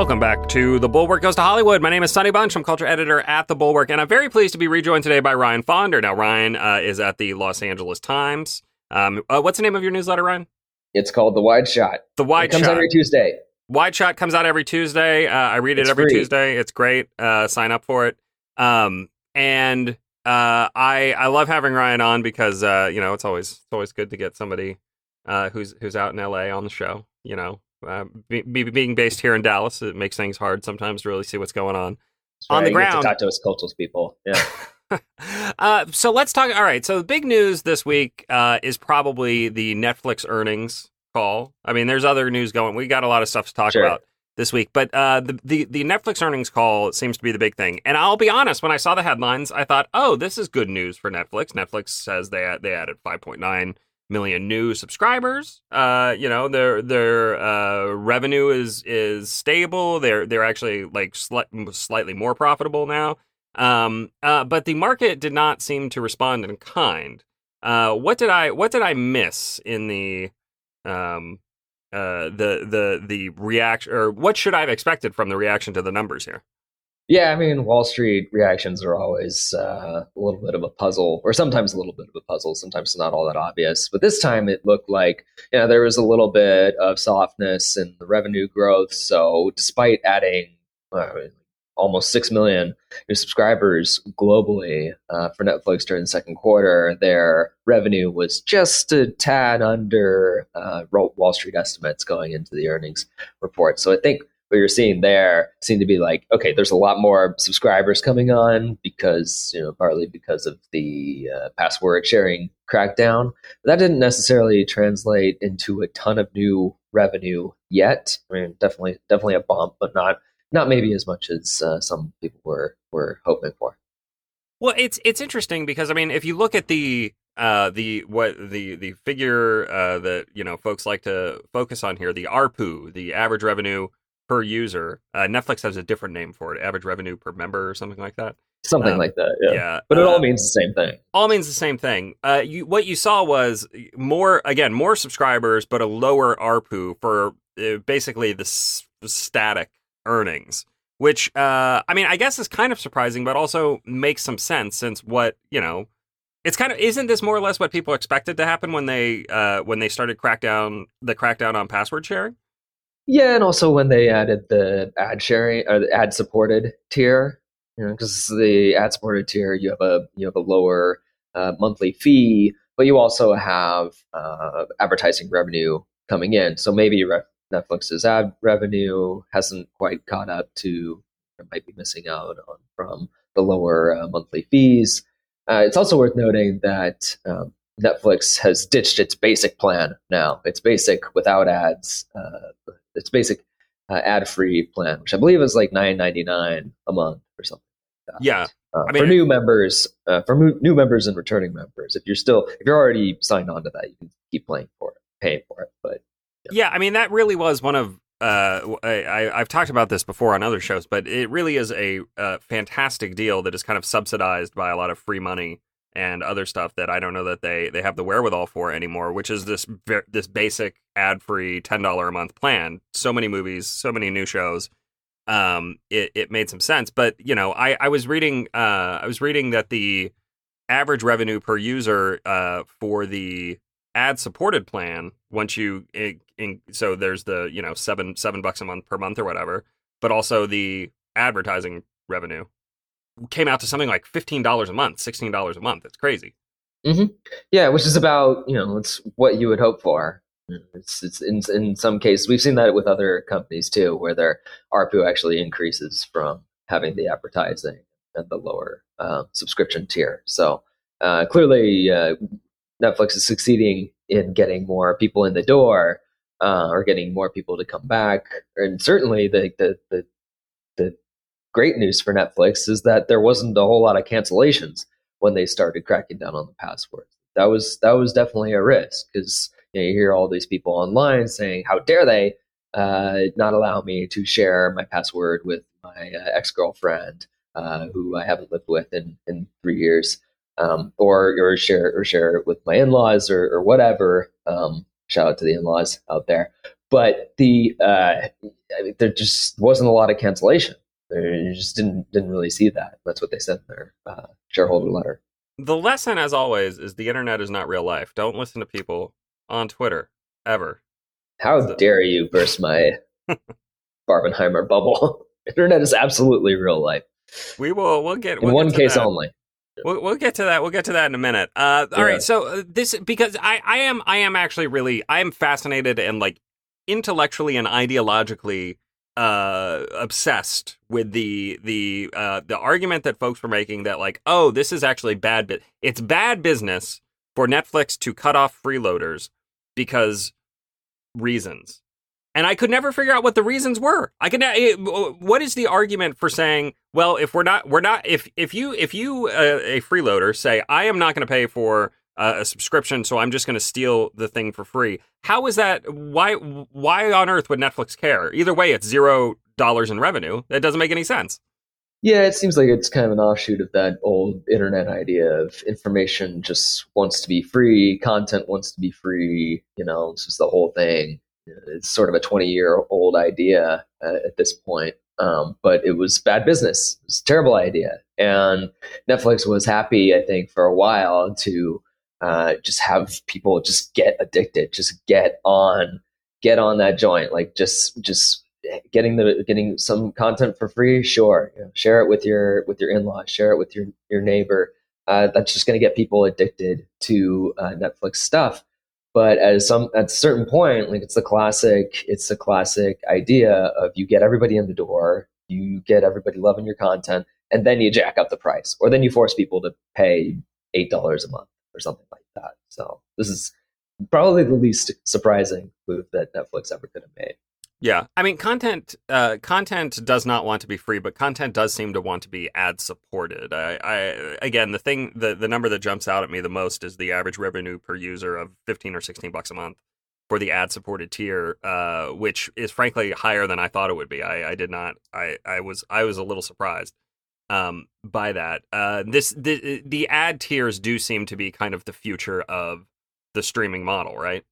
Welcome back to The Bulwark Goes to Hollywood. My name is Sonny Bunch. I'm culture editor at The Bulwark, and I'm very pleased to be rejoined today by Ryan Faughnder. Now, Ryan uh, is at the Los Angeles Times. Um, uh, what's the name of your newsletter, Ryan? It's called The Wide Shot. The Wide it comes Shot. every Tuesday. Wide Shot comes out every Tuesday. Uh, I read it It's every free. Tuesday. It's great. Uh, sign up for it. Um, and uh, I I love having Ryan on because uh, you know it's always it's always good to get somebody uh, who's who's out in LA on the show. You know, uh, be, be, being based here in Dallas, it makes things hard sometimes to really see what's going on. That's On the ground. to talk to us cultural people. Yeah. uh, so let's talk. All right. So the big news this week uh, is probably the Netflix earnings call. I mean, there's other news going. We got a lot of stuff to talk Sure. about this week, but uh, the, the the Netflix earnings call seems to be the big thing. And I'll be honest, when I saw the headlines, I thought, oh, this is good news for Netflix. Netflix says they they added 5.9 million new subscribers. Uh, you know, their their uh, revenue is is stable. They're they're actually like sli- slightly more profitable now. Um, uh, but the market did not seem to respond in kind. Uh, what did I what did I miss in the um uh the the the reaction or what should I have expected from the reaction to the numbers here? Yeah, I mean, Wall Street reactions are always uh, a little bit of a puzzle, or sometimes a little bit of a puzzle. Sometimes it's not all that obvious. But this time it looked like you know, there was a little bit of softness in the revenue growth. So despite adding uh, almost 6 million new subscribers globally uh, for Netflix during the second quarter, their revenue was just a tad under uh, Wall Street estimates going into the earnings report. So I think what you're seeing there seem to be like, okay, there's a lot more subscribers coming on because, you know, partly because of the uh, password sharing crackdown. But that didn't necessarily translate into a ton of new revenue yet. I mean, definitely, definitely a bump, but not not maybe as much as uh, some people were were hoping for. Well, it's it's interesting because I mean, if you look at the uh the what the the figure uh that you know folks like to focus on here, the ARPU, the average revenue per user. Uh, Netflix has a different name for it, average revenue per member or something like that. Something Um, like that, yeah. Yeah, But it uh, all means the same thing. all means the same thing. Uh, you, what you saw was more again more subscribers, but a lower ARPU for uh, basically the s- static earnings. Which uh, I mean, I guess is kind of surprising, but also makes some sense since what you know. It's kind of isn't this more or less what people expected to happen when they uh, when they started crackdown the crackdown on password sharing? Yeah, and also when they added the ad sharing or the ad supported tier, you know, because the ad supported tier, you have a you have a lower uh, monthly fee, but you also have uh, advertising revenue coming in. So maybe re- Netflix's ad revenue hasn't quite caught up to, or might be missing out on from the lower uh, monthly fees. Uh, it's also worth noting that um, Netflix has ditched its basic plan now. It's basic without ads. Uh, its basic uh, ad-free plan, which I believe is like nine ninety nine a month or something. Like that. Yeah, Uh, I mean- for new members, uh, for mo- new members and returning members, if you're still if you're already signed on to that, you can keep playing for it, paying for it. But Yeah, I mean that really was one of uh, I, I've talked about this before on other shows, but it really is a, uh fantastic deal that is kind of subsidized by a lot of free money and other stuff that I don't know that they, they have the wherewithal for anymore. Which is this this basic ad free ten dollar a month plan. So many movies, so many new shows. Um, it, it made some sense, but you know, I, I was reading uh, I was reading that the average revenue per user uh, for the ad supported plan once you in, in, so there's the you know seven seven bucks a month per month or whatever but also the advertising revenue came out to something like $15 a month $16 a month it's crazy yeah, which is about you know it's what you would hope for. It's it's in in some cases we've seen that with other companies too, where their ARPU actually increases from having the advertising and the lower uh, subscription tier. So uh, clearly, uh, Netflix is succeeding in getting more people in the door, uh, or getting more people to come back. And certainly, the the the, the great news for Netflix is that there wasn't a whole lot of cancellations when they started cracking down on the passwords. That was that was definitely a risk because you, know, you hear all these people online saying, "How dare they uh, not allow me to share my password with my uh, ex girlfriend uh, who I haven't lived with in, in three years, um, or or share or share it with my in laws or, or whatever." Um, shout out to the in laws out there. but the uh, there just wasn't a lot of cancellation. There, you just didn't didn't really see that. That's what they said in their uh, shareholder letter. The lesson, as always, is the internet is not real life. Don't listen to people on Twitter ever. How dare you burst my Barbenheimer bubble? internet is absolutely real life. We will. We'll get in we'll one get case that. only. We'll, we'll get to that. We'll get to that in a minute. Uh, all Yeah. right. So uh, this because I I am I am actually really I am fascinated and like intellectually and ideologically uh obsessed with the the uh the argument that folks were making that like oh this is actually bad bit it's bad business for Netflix to cut off freeloaders because reasons and I could never figure out what the reasons were. I could. eh, What is the argument for saying, well, if we're not, we're not. If if you if you uh, a freeloader say, I am not going to pay for a subscription, so I'm just going to steal the thing for free. How is that? Why why on earth would Netflix care? Either way, it's zero dollars in revenue. That doesn't make any sense. Yeah, it seems like it's kind of an offshoot of that old internet idea of information just wants to be free, content wants to be free. You know, it's just the whole thing. It's sort of a 20 year old idea uh, at this point. Um, but it was bad business. It was a terrible idea. And Netflix was happy, I think, for a while to uh, just have people just get addicted, just get on, get on that joint. Like just, just getting the getting some content for free sure you know, share it with your with your in-laws share it with your your neighbor uh, that's just going to get people addicted to uh, netflix stuff but at some at a certain point like it's the classic it's the classic idea of you get everybody in the door you get everybody loving your content and then you jack up the price or then you force people to pay eight dollars a month or something like that so this is probably the least surprising move that netflix ever could have made Yeah, I mean, content uh, content does not want to be free, but content does seem to want to be ad supported. I, I again, the thing, the the number that jumps out at me the most is the average revenue per user of fifteen or sixteen bucks a month for the ad supported tier, uh, which is frankly higher than I thought it would be. I, I did not. I, I was I was a little surprised um, by that. Uh, this the the ad tiers do seem to be kind of the future of the streaming model, right?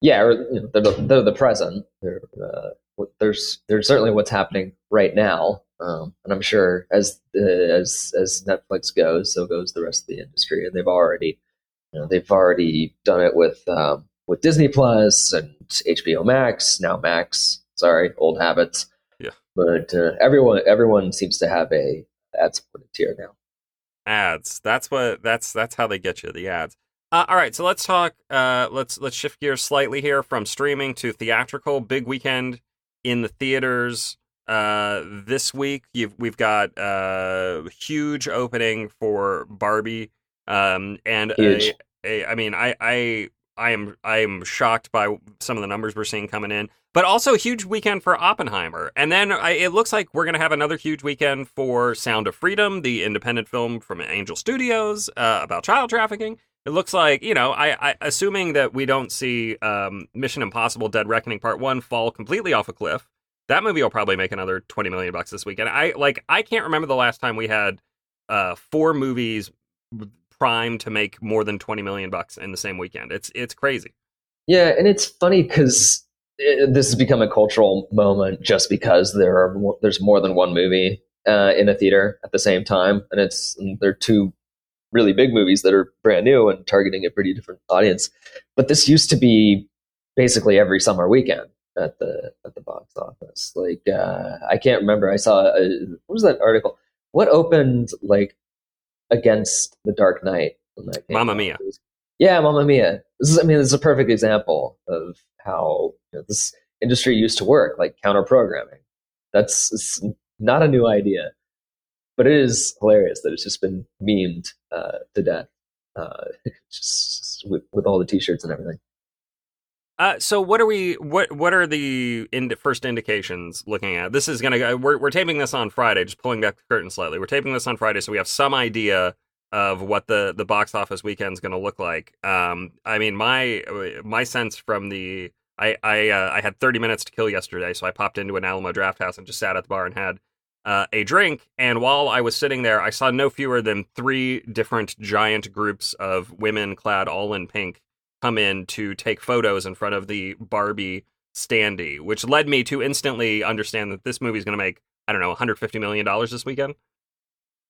yeah, or, you know, they're, the, they're the present. They're, uh, there's there's certainly what's happening right now, um, and I'm sure as uh, as as Netflix goes, so goes the rest of the industry, and they've already you know, they've already done it with um, with Disney Plus and HBO Max, now Max. Sorry, old habits. But uh, everyone everyone seems to have a ad supported tier now. ads. That's what that's that's how they get you the ads. Uh, all right so let's talk uh let's let's shift gears slightly here from streaming to theatrical. Big weekend in the theaters uh this week. You've we've got uh huge opening for barbie um and a, a, i mean i i i am i am shocked by some of the numbers we're seeing coming in but also a huge weekend for Oppenheimer. And then I, it looks like we're going to have another huge weekend for Sound of Freedom, the independent film from Angel Studios uh, about child trafficking. It looks like, you know, I, I assuming that we don't see um, Mission Impossible Dead Reckoning Part 1 fall completely off a cliff. That movie will probably make another 20 million bucks this weekend. I like I can't remember the last time we had uh, four movies primed to make more than 20 million bucks in the same weekend. It's it's crazy. Yeah, and it's funny because this has become a cultural moment just because there are more, there's more than one movie uh, in a theater at the same time, and it's and they're two really big movies that are brand new and targeting a pretty different audience. But this used to be basically every summer weekend at the at the box office. Like uh, I can't remember. I saw a, what was that article? What opened like against The Dark Knight? When that came Mamma? Mia. Yeah, Mamma Mia. This is, I mean, this is a perfect example of how you know, this industry used to work, like counter programming. That's it's not a new idea, but it is hilarious that it's just been memed uh, to death, uh, just, just with, with all the T-shirts and everything. Uh, so what are we? What what are the ind- first indications looking at? This is gonna. go We're we're taping this on Friday. Just pulling back the curtain slightly. We're taping this on Friday, so we have some idea of what the the box office weekend's going to look like. Um, I mean, my my sense from the I I uh, I had 30 minutes to kill yesterday, so I popped into an Alamo Drafthouse and just sat at the bar and had uh, a drink. And while I was sitting there, I saw no fewer than three different giant groups of women clad all in pink come in to take photos in front of the Barbie standee, which led me to instantly understand that this movie is going to make I don't know 150 million dollars this weekend.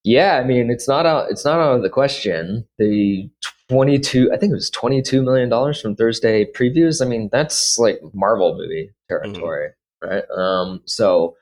Yeah, I mean it's not out it's not out of the question. The 22 I think it was 22 million dollars from Thursday previews. I mean that's like Marvel movie territory, mm-hmm. right? Um so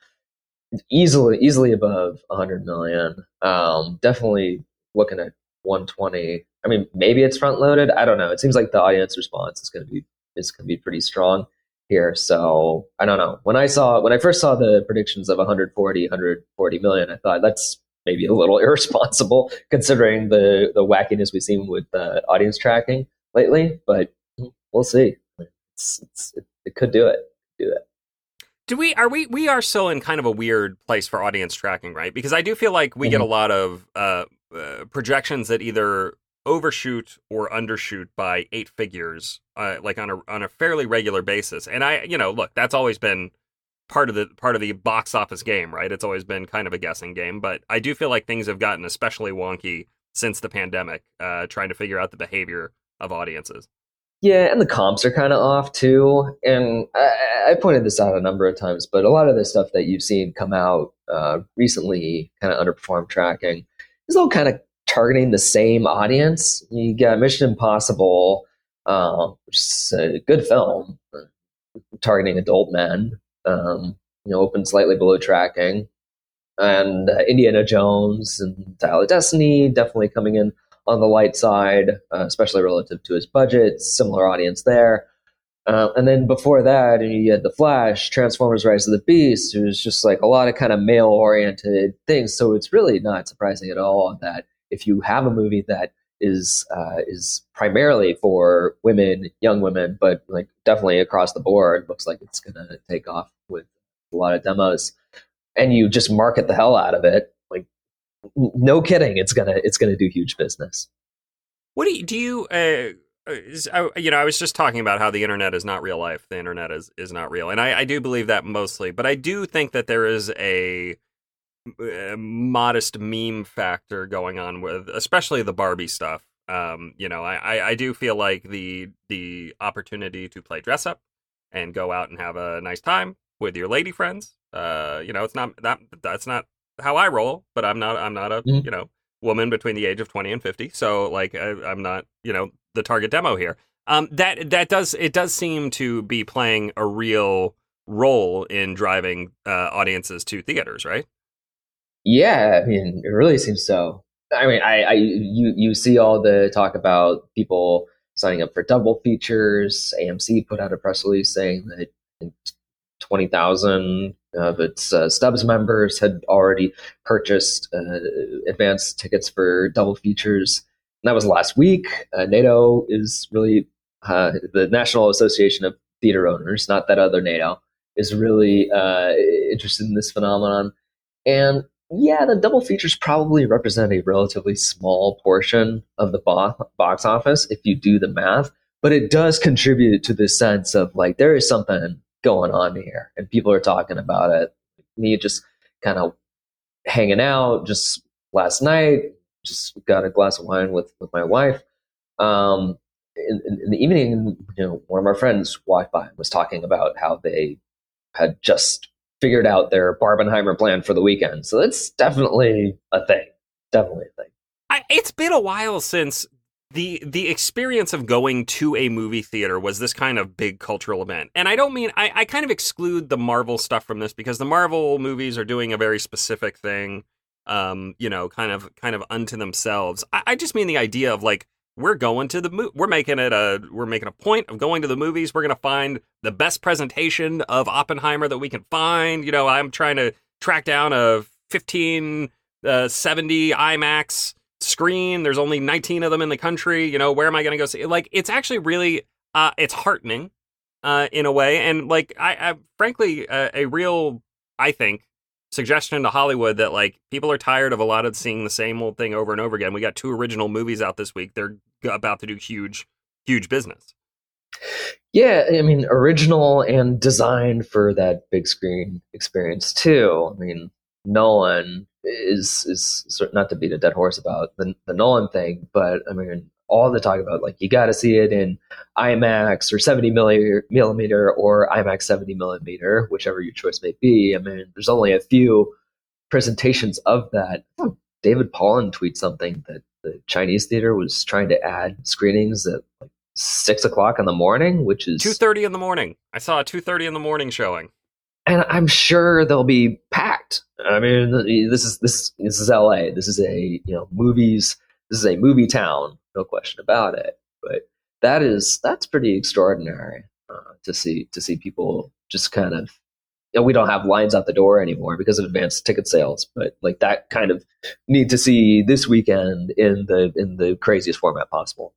easily easily above 100 million. Um definitely looking at 120. I mean maybe it's front loaded. I don't know. It seems like the audience response is going to be is going to be pretty strong here. So I don't know. When I saw when I first saw the predictions of 140 140 million, I thought that's maybe a little irresponsible considering the the wackiness we've seen with uh, audience tracking lately. But we'll see. It's, it's, it, it could do it. Do it. Do we are we we are still in kind of a weird place for audience tracking, right? Because I do feel like we mm-hmm. get a lot of uh, uh, projections that either overshoot or undershoot by eight figures, uh, like on a on a fairly regular basis. And I, you know, look, that's always been part of the part of the box office game, right? It's always been kind of a guessing game, but I do feel like things have gotten especially wonky since the pandemic, uh, trying to figure out the behavior of audiences. Yeah, and the comps are kind of off too. And I, I, pointed this out a number of times, but a lot of the stuff that you've seen come out uh, recently, kind of underperform tracking, is all kind of targeting the same audience. You got Mission Impossible, uh, which is a good film, targeting adult men um, you know, opened slightly below tracking. And uh, Indiana Jones and Dial of Destiny definitely coming in on the light side, uh, especially relative to his budget. Similar audience there. Uh, and then before that, you had The Flash, Transformers Rise of the Beast. Was just like a lot of kind of male oriented things. So it's really not surprising at all that if you have a movie that is uh, is primarily for women, young women, but like definitely across the board, looks like it's to take off with a lot of demos. And you just market the hell out of it, like no kidding, it's gonna it's gonna do huge business. What do you do? You uh, is, I, you know, I was just talking about how the internet is not real life. The internet is is not real, and I, I do believe that mostly. But I do think that there is a modest meme factor going on with especially the Barbie stuff. Um, you know, I, I do feel like the the opportunity to play dress up and go out and have a nice time with your lady friends. Uh, you know, it's not that that's not how I roll, but I'm not I'm not a mm-hmm. you know woman between the age of 20 and 50, so like I, I'm not you know the target demo here. Um, that that does it does seem to be playing a real role in driving uh, audiences to theaters, right? Yeah, I mean, it really seems so. I mean, I, I you you see all the talk about people signing up for double features. AMC put out a press release saying that twenty thousand of its uh, Stubs members had already purchased uh, advance tickets for double features. And that was last week. Uh, NATO is really uh, the National Association of Theater Owners, not that other NATO, is really uh, interested in this phenomenon. And yeah, the double features probably represent a relatively small portion of the bo- box office if you do the math, but it does contribute to this sense of like there is something going on here and people are talking about it. Me just kind of hanging out just last night, just got a glass of wine with, with my wife. Um, in, in, the evening, you know, one of our friends walked by and was talking about how they had just figured out their Barbenheimer plan for the weekend. So that's definitely a thing. Definitely a thing. I, it's been a while since the the experience of going to a movie theater was this kind of big cultural event. And I don't mean I, I kind of exclude the Marvel stuff from this because the Marvel movies are doing a very specific thing, um, you know, kind of kind of unto themselves. I, I just mean the idea of like we're going to the mo- we're making it a we're making a point of going to the movies. We're going to find the best presentation of Oppenheimer that we can find. You know, I'm trying to track down a 15 uh, 70 IMAX screen. There's only 19 of them in the country. You know, where am I going to go see? Like, it's actually really uh, it's heartening uh, in a way, and like I, I frankly uh, a real I think suggestion to Hollywood that like people are tired of a lot of seeing the same old thing over and over again. We got two original movies out this week. They're about to do huge, huge business. Yeah, I mean, original and designed for that big screen experience too. I mean, Nolan is is not to beat a dead horse about the the Nolan thing, but I mean, all the talk about like you got to see it in IMAX or 70 millimeter or IMAX 70 millimeter, whichever your choice may be. I mean, there's only a few presentations of that. Hmm, David Poland tweets something that the Chinese theater was trying to add screenings at like six o'clock in the morning, which is two thirty in the morning. I saw a two thirty in the morning showing, and I'm sure they'll be packed. I mean, this is this this is L.A. This is a you know movies. This is a movie town, no question about it. But that is that's pretty extraordinary uh, to see to see people just kind of. You know, we don't have lines out the door anymore because of advanced ticket sales, but like that kind of need to see this weekend in the in the craziest format possible.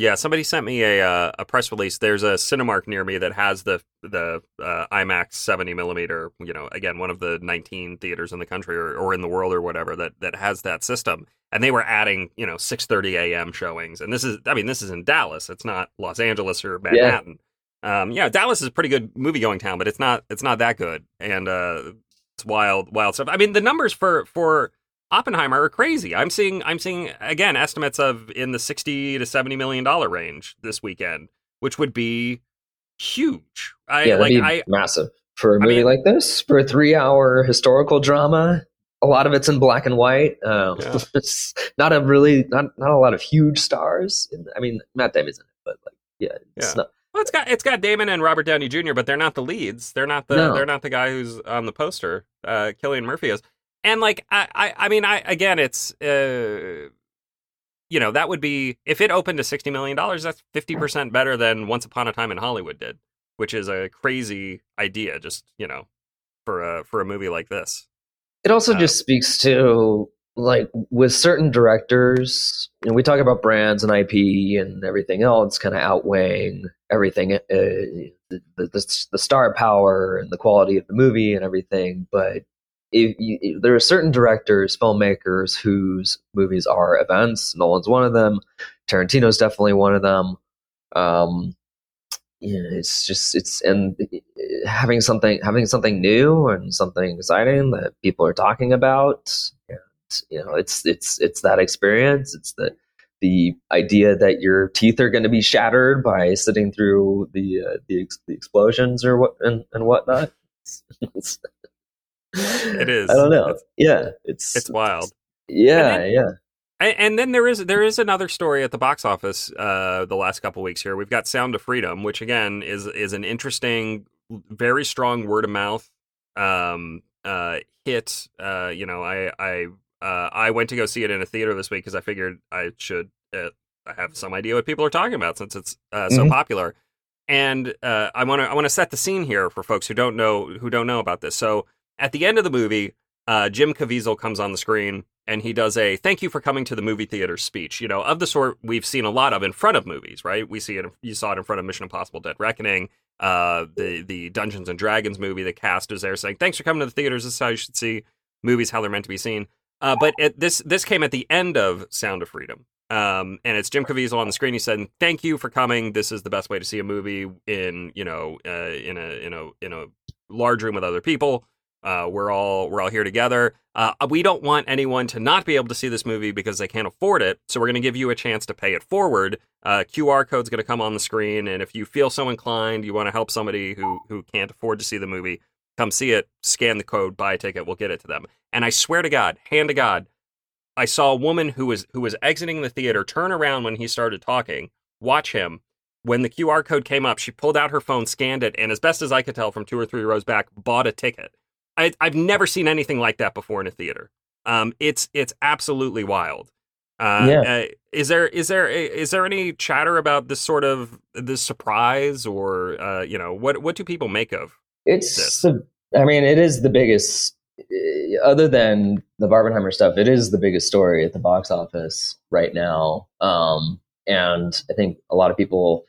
Yeah, somebody sent me a uh, a press release. There's a Cinemark near me that has the the uh, IMAX 70 millimeter. You know, again, one of the 19 theaters in the country or, or in the world or whatever that that has that system. And they were adding, you know, 6:30 a.m. showings. And this is, I mean, this is in Dallas. It's not Los Angeles or Manhattan. Yeah, um, yeah Dallas is a pretty good movie going town, but it's not it's not that good. And uh, it's wild wild stuff. I mean, the numbers for for Oppenheimer are crazy. I'm seeing I'm seeing again estimates of in the 60 to 70 million dollar range this weekend, which would be huge. I yeah, like I massive for a movie I mean, like this for a 3-hour historical drama. A lot of it's in black and white. Um, yeah. it's not a really not not a lot of huge stars. I mean, Matt Damon's in it, but like yeah, it's yeah. not well, it's got it's got Damon and Robert Downey Jr., but they're not the leads. They're not the no. they're not the guy who's on the poster. Uh, Cillian Murphy is and like I, I, I mean, I again, it's uh, you know that would be if it opened to sixty million dollars, that's fifty percent better than Once Upon a Time in Hollywood did, which is a crazy idea. Just you know, for a for a movie like this, it also uh, just speaks to like with certain directors you know, we talk about brands and ip and everything else kind of outweighing everything uh, the, the, the, star power and the quality of the movie and everything but if you, there are certain directors, filmmakers whose movies are events. Nolan's one of them. Tarantino's definitely one of them. Um, you know, it's just it's and having something having something new and something exciting that people are talking about. And, you know, it's it's it's that experience. It's the the idea that your teeth are going to be shattered by sitting through the uh, the, the explosions or what and, and whatnot. It's. I don't know. It's, yeah, it's it's wild. Yeah, and then, yeah. And, and, then there is there is another story at the box office uh, the last couple weeks here. We've got Sound of Freedom, which again is is an interesting, very strong word of mouth um, uh, hit. Uh, you know, I I uh, I went to go see it in a theater this week because I figured I should uh, have some idea what people are talking about since it's uh, so mm-hmm. popular. And I want to I want to set the scene here for folks who don't know who don't know about this. So at the end of the movie, uh, Jim Caviezel comes on the screen and he does a thank you for coming to the movie theater speech, you know, of the sort we've seen a lot of in front of movies, right? We see it, you saw it in front of Mission Impossible Dead Reckoning, uh, the, the Dungeons and Dragons movie, the cast is there saying, thanks for coming to the theaters. This is how you should see movies, how they're meant to be seen. Uh, but it, this, this came at the end of Sound of Freedom. Um, and it's Jim Caviezel on the screen. He said, "Thank you for coming. This is the best way to see a movie in, you know, uh, in a in a in a large room with other people." Uh, we're all we're all here together. Uh, we don't want anyone to not be able to see this movie because they can't afford it. So we're going to give you a chance to pay it forward. Uh, QR code's going to come on the screen, and if you feel so inclined, you want to help somebody who who can't afford to see the movie, come see it. Scan the code, buy a ticket. We'll get it to them. And I swear to God, hand to God, I saw a woman who was who was exiting the theater turn around when he started talking, watch him. When the QR code came up, she pulled out her phone, scanned it, and as best as I could tell from two or three rows back, bought a ticket. I, have never seen anything like that before in a theater. Um, it's it's absolutely wild. Uh, yeah. Uh, is there is there is there any chatter about this sort of this surprise or uh, you know what what do people make of it's this? The, I mean it is the biggest eh, other than the Barbenheimer stuff it is the biggest story at the box office right now um, and I think a lot of people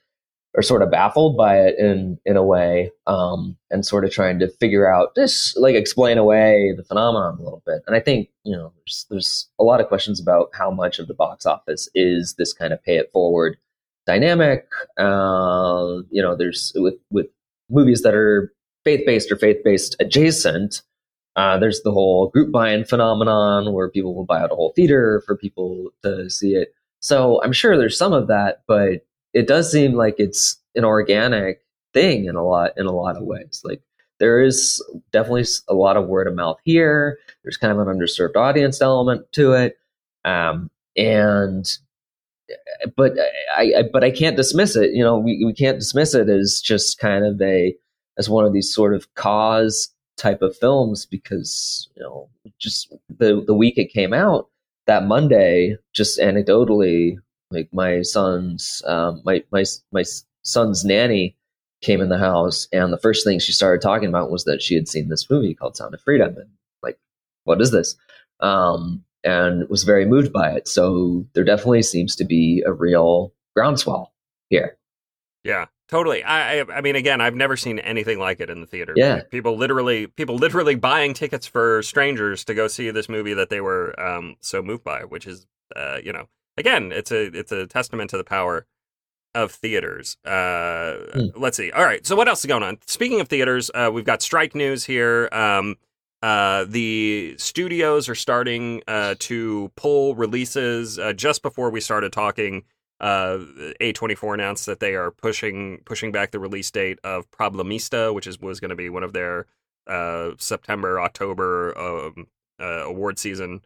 are sort of baffled by it in in a way, um, and sort of trying to figure out just like explain away the phenomenon a little bit. And I think you know there's there's a lot of questions about how much of the box office is this kind of pay it forward dynamic. Uh, you know, there's with with movies that are faith based or faith based adjacent. Uh, there's the whole group buying phenomenon where people will buy out a whole theater for people to see it. So I'm sure there's some of that, but it does seem like it's an organic thing in a lot in a lot of ways. Like there is definitely a lot of word of mouth here. There's kind of an underserved audience element to it, um, and but I, I, but I can't dismiss it. You know, we we can't dismiss it as just kind of a as one of these sort of cause type of films because you know just the the week it came out that Monday, just anecdotally, like my son's um, my my my son's nanny came in the house, and the first thing she started talking about was that she had seen this movie called Sound of Freedom, and like, what is this? Um, and was very moved by it. So there definitely seems to be a real groundswell here. Yeah, totally. I, I, I mean, again, I've never seen anything like it in the theater. Yeah, people literally, people literally buying tickets for strangers to go see this movie that they were um, so moved by, which is, uh, you know, again, it's a it's a testament to the power of theaters. Uh, hmm. Let's see. All right. So what else is going on? Speaking of theaters, uh, we've got strike news here. Um, uh, the studios are starting uh, to pull releases. Uh, just before we started talking, uh, A24 announced that they are pushing pushing back the release date of Problemista, which is was going to be one of their September October um, award season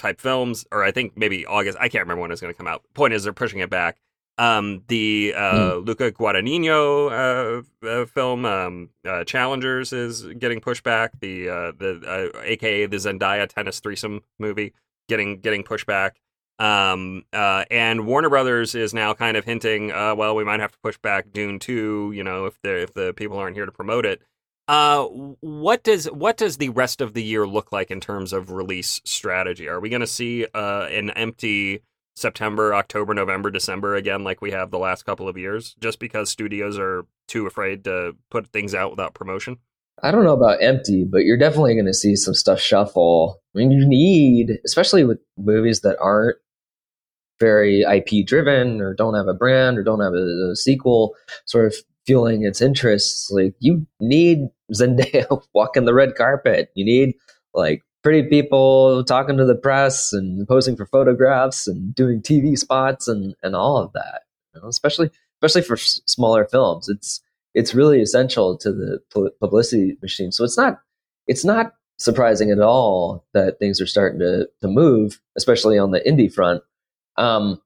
type films, or I think maybe August. I can't remember when it's going to come out. Point is, they're pushing it back. Um, the uh, mm. Luca Guadagnino uh, uh, film um, uh, Challengers is getting pushed back. The uh, the AKA uh, the Zendaya tennis threesome movie getting getting pushed back. Um, and Warner Brothers is now kind of hinting, well, we might have to push back Dune two. You know, if the if the people aren't here to promote it. Uh, what does what does the rest of the year look like in terms of release strategy? Are we going to see uh, an empty September, October, November, December again, like we have the last couple of years, just because studios are too afraid to put things out without promotion? I don't know about empty, but you're definitely going to see some stuff shuffle. I mean, you need, especially with movies that aren't very IP driven or don't have a brand or don't have a, a sequel sort of fueling its interests. Like, you need Zendaya walking the red carpet. You need like pretty people talking to the press and posing for photographs and doing TV spots and, and all of that. You know, especially especially for s- smaller films, it's it's really essential to the pu- publicity machine. So it's not it's not surprising at all that things are starting to to move, especially on the indie front. Um,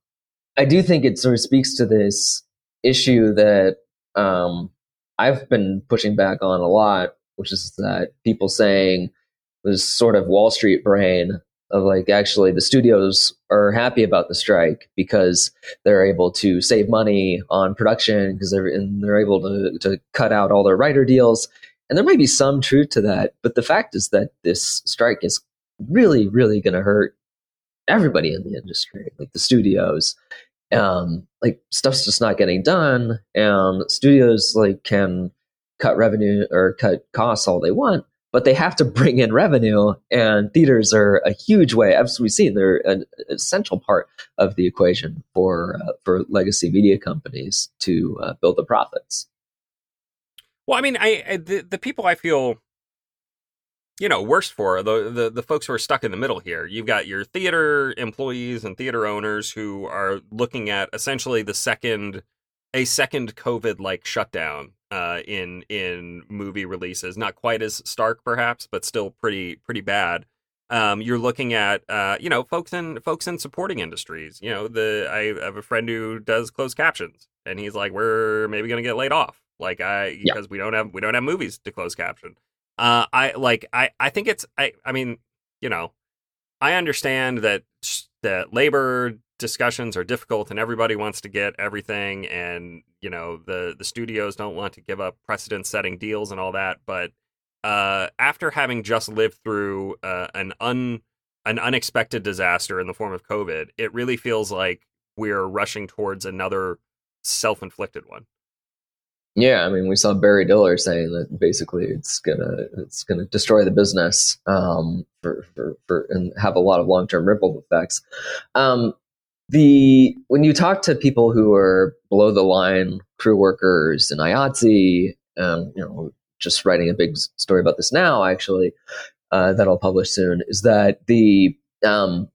I do think it sort of speaks to this issue that um, I've been pushing back on a lot, which is that people saying this sort of Wall Street brain of like actually the studios are happy about the strike because they're able to save money on production because they're and they're able to to cut out all their writer deals. And there might be some truth to that, but the fact is that this strike is really, really going to hurt everybody in the industry, like the studios. Um, like stuff's just not getting done, and studios like can cut revenue or cut costs all they want, but they have to bring in revenue, and theaters are a huge way. As we've seen, they're an essential part of the equation for uh, for legacy media companies to uh, build the profits. Well, I mean, I, I the, the people I feel you know worst for the, the the folks who are stuck in the middle here. You've got your theater employees and theater owners who are looking at essentially the second a second COVID like shutdown uh, in in movie releases. Not quite as stark, perhaps, but still pretty pretty bad. Um, you're looking at uh, you know folks in folks in supporting industries. You know, the I have a friend who does closed captions, and he's like, we're maybe going to get laid off, like I because yeah. we don't have we don't have movies to close caption. Uh, I like I I think it's I I mean you know I understand that that labor discussions are difficult and everybody wants to get everything and you know the the studios don't want to give up precedent setting deals and all that but uh, after having just lived through uh, an un an unexpected disaster in the form of covid it really feels like we're rushing towards another self-inflicted one yeah i mean we saw barry diller saying that basically it's gonna it's gonna destroy the business um, for, for, for and have a lot of long-term ripple effects. Um, the when you talk to people who are below the line crew workers in IATSE, um, you know, just writing a big story about this now, actually, uh, that I'll publish soon, is that the um,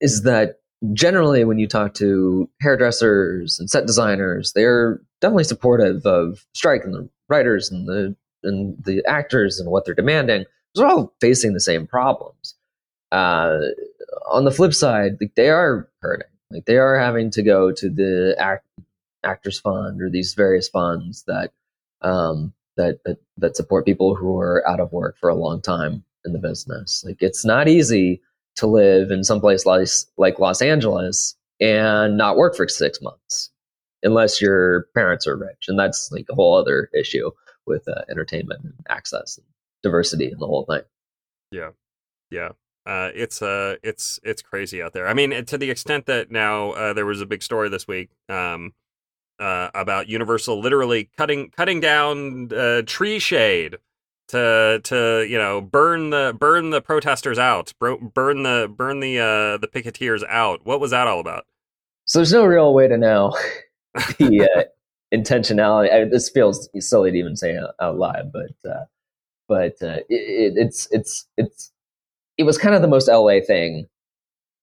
is that generally, when you talk to hairdressers and set designers, they're definitely supportive of strike and the writers and the and the actors and what they're demanding. They're all facing the same problems. Uh, on the flip side, like, they are hurting. Like they are having to go to the act, actors fund or these various funds that um, that, that that support people who are out of work for a long time in the business. Like it's not easy to live in some place like, like Los Angeles and not work for six months unless your parents are rich. And that's like a whole other issue with uh, entertainment and access and diversity and the whole thing. Yeah. Yeah. Uh, it's uh, it's it's crazy out there. I mean, to the extent that now uh, there was a big story this week um, uh, about Universal literally cutting cutting down uh, tree shade to to you know burn the burn the protesters out, burn the burn the uh, the picketeers out. What was that all about? So there's no real way to know the uh, intentionality. I, this feels silly to even say out, out loud, but uh, but uh, it, it's it's it's it was kind of the most LA thing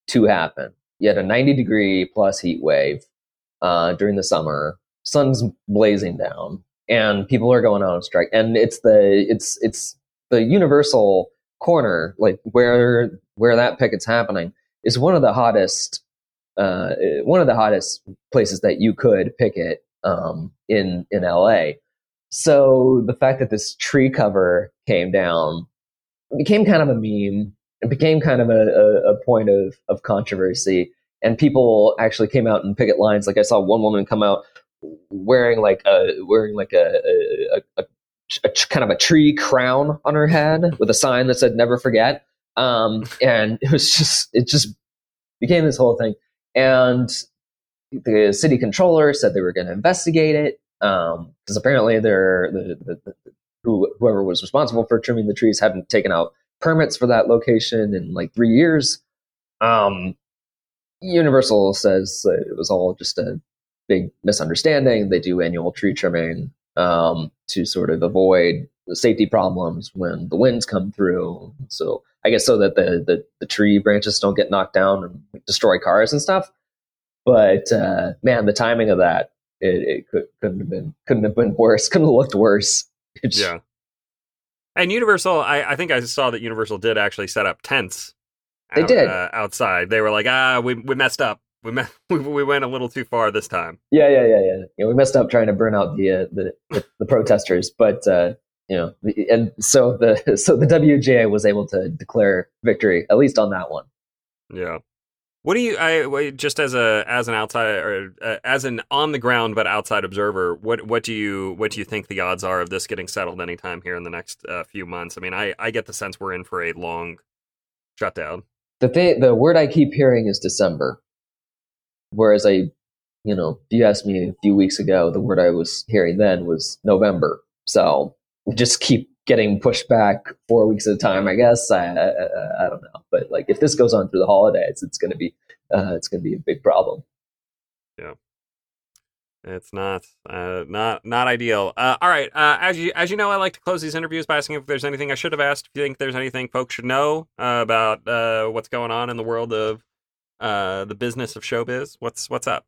to happen. You had a 90 degree plus heat wave uh, during the summer. Sun's blazing down and people are going on strike and it's the it's it's the universal corner like where where that picket's happening is one of the hottest uh, one of the hottest places that you could picket um, in in LA. So the fact that this tree cover came down became kind of a meme. It became kind of a, a, a point of, of controversy, and people actually came out and picket lines. Like I saw one woman come out wearing like a wearing like a, a, a, a kind of a tree crown on her head with a sign that said "Never forget." Um, and it was just it just became this whole thing. And the city controller said they were going to investigate it because um, apparently they're the, the, the, who, whoever was responsible for trimming the trees hadn't taken out permits for that location in like three years. Um, Universal says it was all just a big misunderstanding. They do annual tree trimming um, to sort of avoid the safety problems when the winds come through. So I guess so that the, the, the tree branches don't get knocked down and destroy cars and stuff. But uh, man, the timing of that it, it could, couldn't have been couldn't have been worse. Couldn't have looked worse. It's, yeah. And Universal, I, I think I saw that Universal did actually set up tents. Out, they did uh, outside. They were like, ah, we we messed up we met, we went a little too far this time. Yeah, yeah, yeah, yeah. yeah we messed up trying to burn out the uh, the, the, the, protesters, but uh, you know, and so the so the WGA was able to declare victory at least on that one. Yeah. What do you? I just as a as an outside or uh, as an on the ground but outside observer. What what do you what do you think the odds are of this getting settled anytime here in the next uh, few months? I mean, I I get the sense we're in for a long shutdown. The thing, the word I keep hearing is December. Whereas I, you know, you asked me a few weeks ago, the word I was hearing then was November. So just keep getting pushed back four weeks at a time. I guess I, I, I don't know, but like if this goes on through the holidays, it's going to be uh, it's going to be a big problem. Yeah. It's not, uh, not, not ideal. Uh, all right. Uh, as you, as you know, I like to close these interviews by asking if there's anything I should have asked. If you think there's anything folks should know uh, about uh, what's going on in the world of uh, the business of showbiz? What's what's up?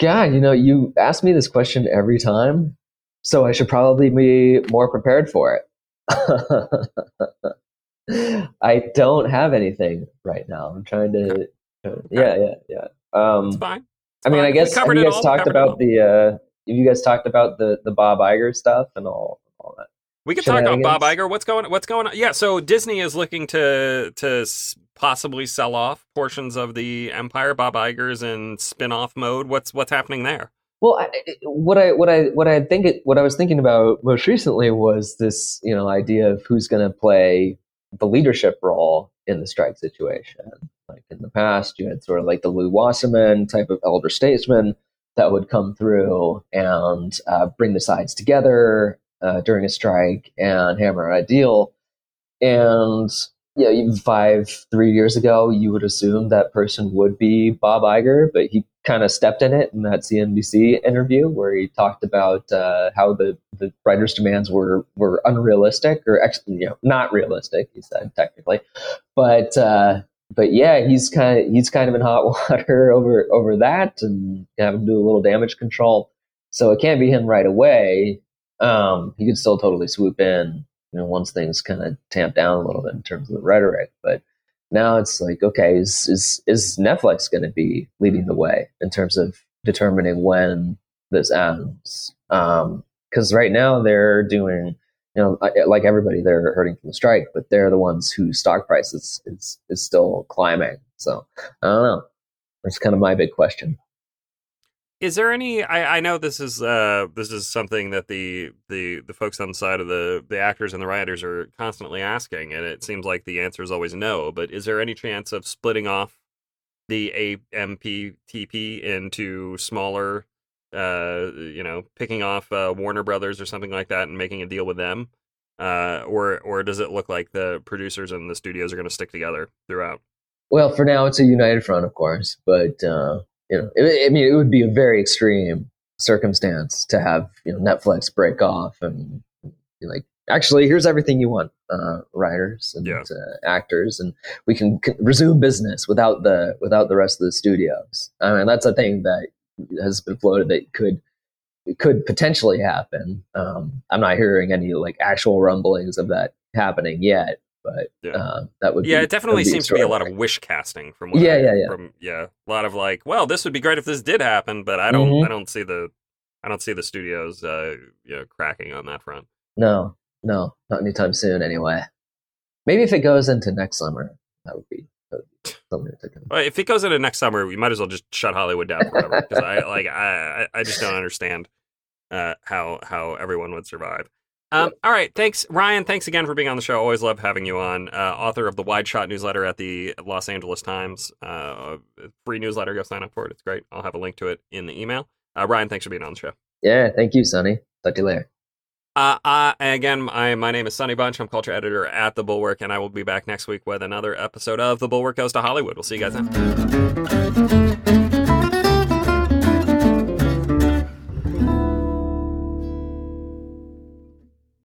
God, you know, you ask me this question every time, so I should probably be more prepared for it. I don't have anything right now. I'm trying to, okay. uh, yeah, yeah, yeah. Um, it's fine. It's I mean, fine. I guess you guys talked about the, uh, you guys talked about the the Bob Iger stuff and all all that? We could talk about Bob Iger. What's going? What's going on? Yeah. So Disney is looking to to possibly sell off portions of the empire. Bob Iger's in spin-off mode. What's what's happening there? Well, I, what I what I what I think it, what I was thinking about most recently was this you know idea of who's going to play the leadership role in the strike situation. Like in the past, you had sort of like the Lew Wasserman type of elder statesman that would come through and uh, bring the sides together uh, during a strike and hammer out a deal. And yeah, even five, three years ago, you would assume that person would be Bob Iger, but he kind of stepped in it in that CNBC interview where he talked about uh, how the, the writers' demands were were unrealistic or actually, you know, not realistic. He said technically, but uh, but yeah, he's kind of he's kind of in hot water over over that, and have him do a little damage control. So it can't be him right away. Um, he could still totally swoop in, you know, once things kind of tamp down a little bit in terms of the rhetoric. But now it's like, okay, is is is Netflix going to be leading the way in terms of determining when this ends? Because um, right now they're doing, you know, like everybody, they're hurting from the strike, but they're the ones whose stock price is is, is still climbing. So I don't know. That's kind of my big question. Is there any? I, I know this is uh, this is something that the, the the folks on the side of the the actors and the writers are constantly asking, and it seems like the answer is always no. But is there any chance of splitting off the AMPTP into smaller, uh, you know, picking off uh, Warner Brothers or something like that, and making a deal with them, uh, or or does it look like the producers and the studios are going to stick together throughout? Well, for now, it's a united front, of course, but uh, you know, it, I mean, it would be a very extreme circumstance to have you know Netflix break off and be like actually here's everything you want uh, writers and yeah. uh, actors and we can c- resume business without the without the rest of the studios. I mean that's a thing that has been floated that could could potentially happen. Um, i'm not hearing any like actual rumblings of that happening yet but yeah. uh, that would yeah, be, it definitely seems to be a lot of wish casting from yeah, I, yeah, yeah, from yeah, a lot of like, well, this would be great if this did happen, but I don't, mm-hmm. I don't see the, I don't see the studios, uh, you know, cracking on that front. No, no, not anytime soon, anyway. Maybe if it goes into next summer, that would be, something to Well, if it goes into next summer, we might as well just shut Hollywood down forever because I like I I just don't understand uh, how how everyone would survive. Um, all right. Thanks, Ryan. Thanks again for being on the show. Always love having you on. Uh, author of the Wide Shot newsletter at the Los Angeles Times. Uh, free newsletter. Go sign up for it. It's great. I'll have a link to it in the email. Uh, Ryan, thanks for being on the show. Yeah. Thank you, Sonny. Talk to you later. Uh, uh, again, I, my name is Sonny Bunch. I'm culture editor at The Bulwark, and I will be back next week with another episode of The Bulwark Goes to Hollywood. We'll see you guys then.